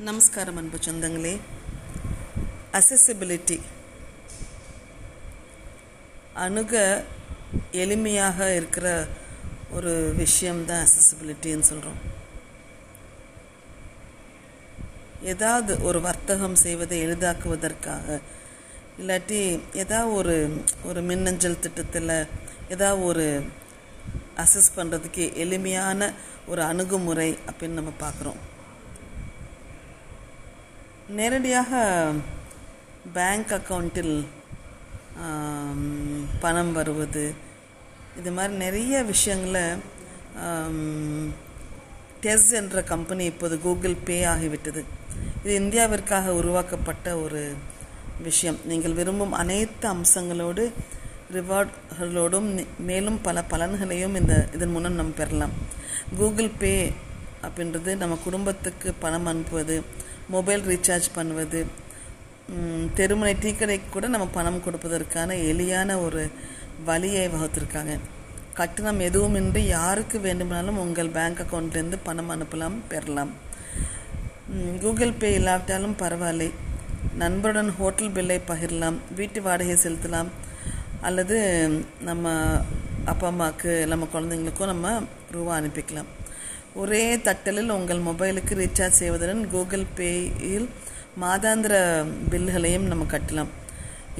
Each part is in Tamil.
நமஸ்காரம் அன்பு சொந்தங்களே அசசிபிலிட்டி அணுக எளிமையாக இருக்கிற ஒரு விஷயம்தான் அசசிபிலிட்டின்னு சொல்கிறோம் ஏதாவது ஒரு வர்த்தகம் செய்வதை எளிதாக்குவதற்காக இல்லாட்டி ஏதாவது ஒரு ஒரு மின்னஞ்சல் திட்டத்தில் ஏதாவது ஒரு அசஸ் பண்ணுறதுக்கு எளிமையான ஒரு அணுகுமுறை அப்படின்னு நம்ம பார்க்குறோம் நேரடியாக பேங்க் அக்கௌண்ட்டில் பணம் வருவது இது மாதிரி நிறைய விஷயங்களை டெஸ் என்ற கம்பெனி இப்போது கூகுள் பே ஆகிவிட்டது. இது இந்தியாவிற்காக உருவாக்கப்பட்ட ஒரு விஷயம். நீங்கள் விரும்பும் அனைத்து அம்சங்களோடு ரிவார்ட்களோடும் மேலும் பல பலன்களையும் இந்த இதன் மூலம் நம்ம பெறலாம். கூகுள் பே அப்படின்றது நம்ம குடும்பத்துக்கு பணம் அனுப்புவது மொபைல் ரீசார்ஜ் பண்ணுவது தெருமுனை டீ கடைக்கு கூட நம்ம பணம் கொடுப்பதற்கான எளியான ஒரு வழியை வகுத்திருக்காங்க. கட்டணம் எதுவுமின்றி யாருக்கு வேண்டுமானாலும் உங்கள் பேங்க் அக்கௌண்ட்லேருந்து பணம் அனுப்பலாம் பெறலாம். கூகுள் பே இல்லாவிட்டாலும் பரவாயில்லை. நண்பருடன் ஹோட்டல் பில்லை பகிரலாம் வீட்டு வாடகை செலுத்தலாம் அல்லது நம்ம அப்பா அம்மாவுக்கு நம்ம குழந்தைங்களுக்கும் நம்ம ரூபா அனுப்பிக்கலாம். ஒரே தட்டலில் உங்கள் மொபைலுக்கு ரீசார்ஜ் செய்வதுடன் கூகுள் பேயில் மாதாந்திர பில்களையும் நம்ம கட்டலாம்.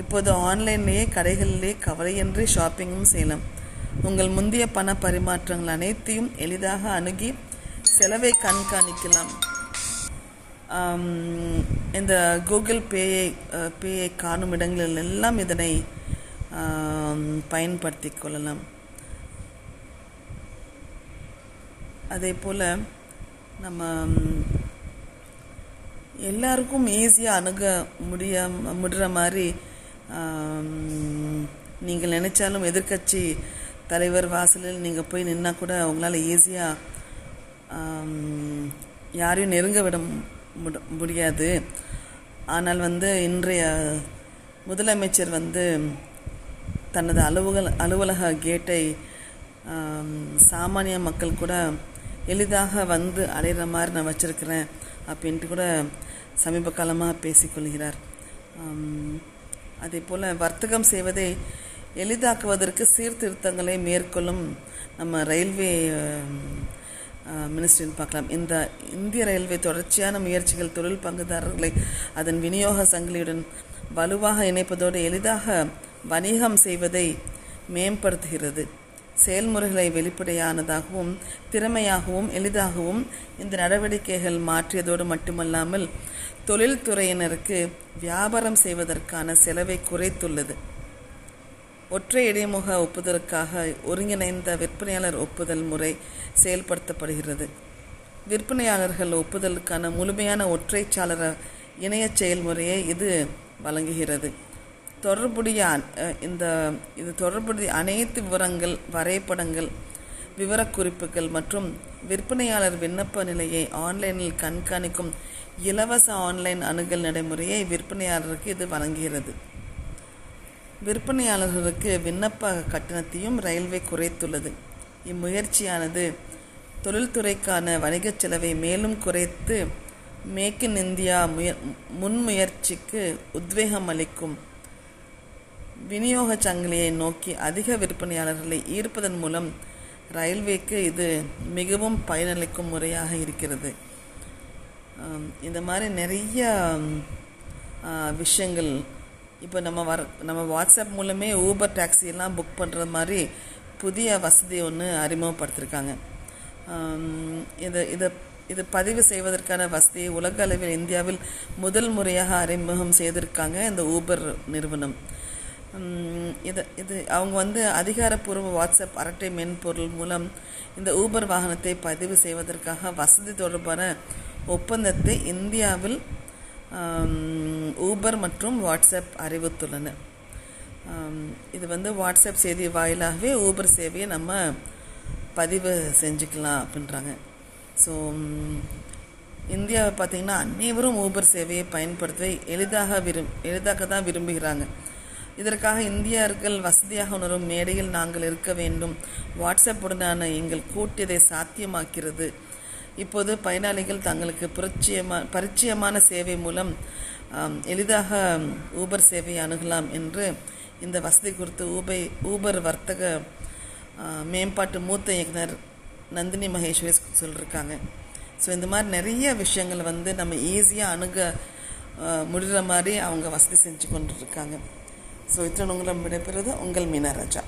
இப்போது ஆன்லைன்லேயே கடைகளிலே கவலையின்றி ஷாப்பிங்கும் செய்யலாம். உங்கள் முந்தைய பண பரிமாற்றங்கள் அனைத்தையும் எளிதாக அணுகி செலவை கண்காணிக்கலாம். இந்த கூகுள் பேயை பேயை காணும் இடங்களில் எல்லாம் இதனை பயன்படுத்தி கொள்ளலாம். அதே போல் நம்ம எல்லாருக்கும் ஈஸியாக அணுக முடிய முடிகிற மாதிரி நீங்கள் நினைச்சாலும் எதிர்கட்சி தலைவர் வாசலில் நீங்கள் போய் நின்னா கூட உங்களால் ஈஸியாக யாரையும் நெருங்க விட முடியாது. ஆனால் வந்து இன்றைய முதலமைச்சர் வந்து தனது அலுவலக அலுவலக கேட்டை சாமானிய மக்கள் கூட எளிதாக வந்து அடைகிற மாதிரி நான் வச்சுருக்கிறேன் அப்படின்ட்டு கூட சமீப காலமாக பேசிக்கொள்கிறார் அதே போல் வர்த்தகம் செய்வதை எளிதாக்குவதற்கு சீர்திருத்தங்களை மேற்கொள்ளும் நம்ம ரயில்வே மினிஸ்ட்ரின்னு பார்க்கலாம். இந்த இந்திய ரயில்வே தொடர்ச்சியான முயற்சிகள் தொழில் பங்குதாரர்களை அதன் விநியோக சங்கிலியுடன் வலுவாக இணைப்பதோடு எளிதாக வணிகம் செய்வதை மேம்படுத்துகிறது. செயல்முறைகளை வெளிப்படையானதாகவும் திறமையாகவும் எளிதாகவும் இந்த நடவடிக்கைகள் மாற்றியதோடு மட்டுமல்லாமல் தொழில்துறையினருக்கு வியாபாரம் செய்வதற்கான செலவை குறைத்துள்ளது. ஒற்றை இடைமுக ஒப்புதலுக்காக ஒருங்கிணைந்த விற்பனையாளர் ஒப்புதல் முறை செயல்படுத்தப்படுகிறது. விற்பனையாளர்கள் ஒப்புதலுக்கான முழுமையான ஒற்றைச்சாளர இணைய செயல்முறையை இது வழங்குகிறது. தொடர்புடைய இந்த இது தொடர்புடைய அனைத்து விவரங்கள் வரைபடங்கள் விவரக்குறிப்புகள் மற்றும் விற்பனையாளர் விண்ணப்ப நிலையை ஆன்லைனில் கண்காணிக்கும் இலவச ஆன்லைன் அணுகல் நடைமுறையை விற்பனையாளருக்கு இது வழங்குகிறது. விற்பனையாளர்களுக்கு விண்ணப்ப கட்டணத்தையும் ரயில்வே குறைத்துள்ளது. இம்முயற்சியானது தொழில்துறைக்கான வணிகச் செலவை மேலும் குறைத்து மேக் இன் இந்தியா முய முன்முயற்சிக்கு உத்வேகம் அளிக்கும் விநியோக சங்கிலியை நோக்கி அதிக விற்பனையாளர்களை ஈர்ப்பதன் மூலம் ரயில்வேக்கு இது மிகவும் பயனளிக்கும் முறையாக இருக்கிறது. இந்த மாதிரி நிறைய விஷயங்கள் இப்போ நம்ம வர நம்ம வாட்ஸ்அப் மூலமே ஊபர் டாக்ஸியெல்லாம் புக் பண்ணுற மாதிரி புதிய வசதி ஒன்று அறிமுகப்படுத்தியிருக்காங்க இதை இதை இது பதிவு செய்வதற்கான வசதியை உலக அளவில் இந்தியாவில் முதல் முறையாக அறிமுகம் செய்திருக்காங்க இந்த ஊபர் நிறுவனம். இது இது அவங்க வந்து அதிகாரப்பூர்வ வாட்ஸ்அப் அரட்டை மென்பொருள் மூலம் இந்த ஊபர் வாகனத்தை பதிவு செய்வதற்காக வசதி தொடர்பான ஒப்பந்தத்தை இந்தியாவில் ஊபர் மற்றும் வாட்ஸ்அப் அறிவித்துள்ளன. இது வந்து வாட்ஸ்அப் செய்தி வாயிலாகவே ஊபர் சேவையை நம்ம பதிவு செஞ்சுக்கலாம் அப்படின்றாங்க. ஸோ இந்தியாவை பார்த்திங்கன்னா அனைவரும் ஊபர் சேவையை பயன்படுத்த எளிதாக விரும் எளிதாக தான் விரும்புகிறாங்க. இதற்காக இந்தியர்கள் வசதியாக உணரும் மேடையில் நாங்கள் இருக்க வேண்டும். வாட்ஸ்அப்புடனான எங்கள் கூட்டியதை சாத்தியமாக்கிறது. இப்போது பயனாளிகள் தங்களுக்கு புரட்சியமா பரிச்சயமான சேவை மூலம் எளிதாக ஊபர் சேவையை அணுகலாம் என்று இந்த வசதி குறித்து ஊபை ஊபர் வர்த்தக மேம்பாட்டு மூத்த இயக்குனர் நந்தினி மகேஸ்வரி சொல்லியிருக்காங்க ஸோ இந்த மாதிரி நிறைய விஷயங்கள் வந்து நம்ம ஈஸியாக அணுக முடிகிற மாதிரி அவங்க வசதி செஞ்சு கொண்டு இருக்காங்க ஸோ இத்தனை உங்களை விடைபெறுவது உங்கள் மீனராஜா.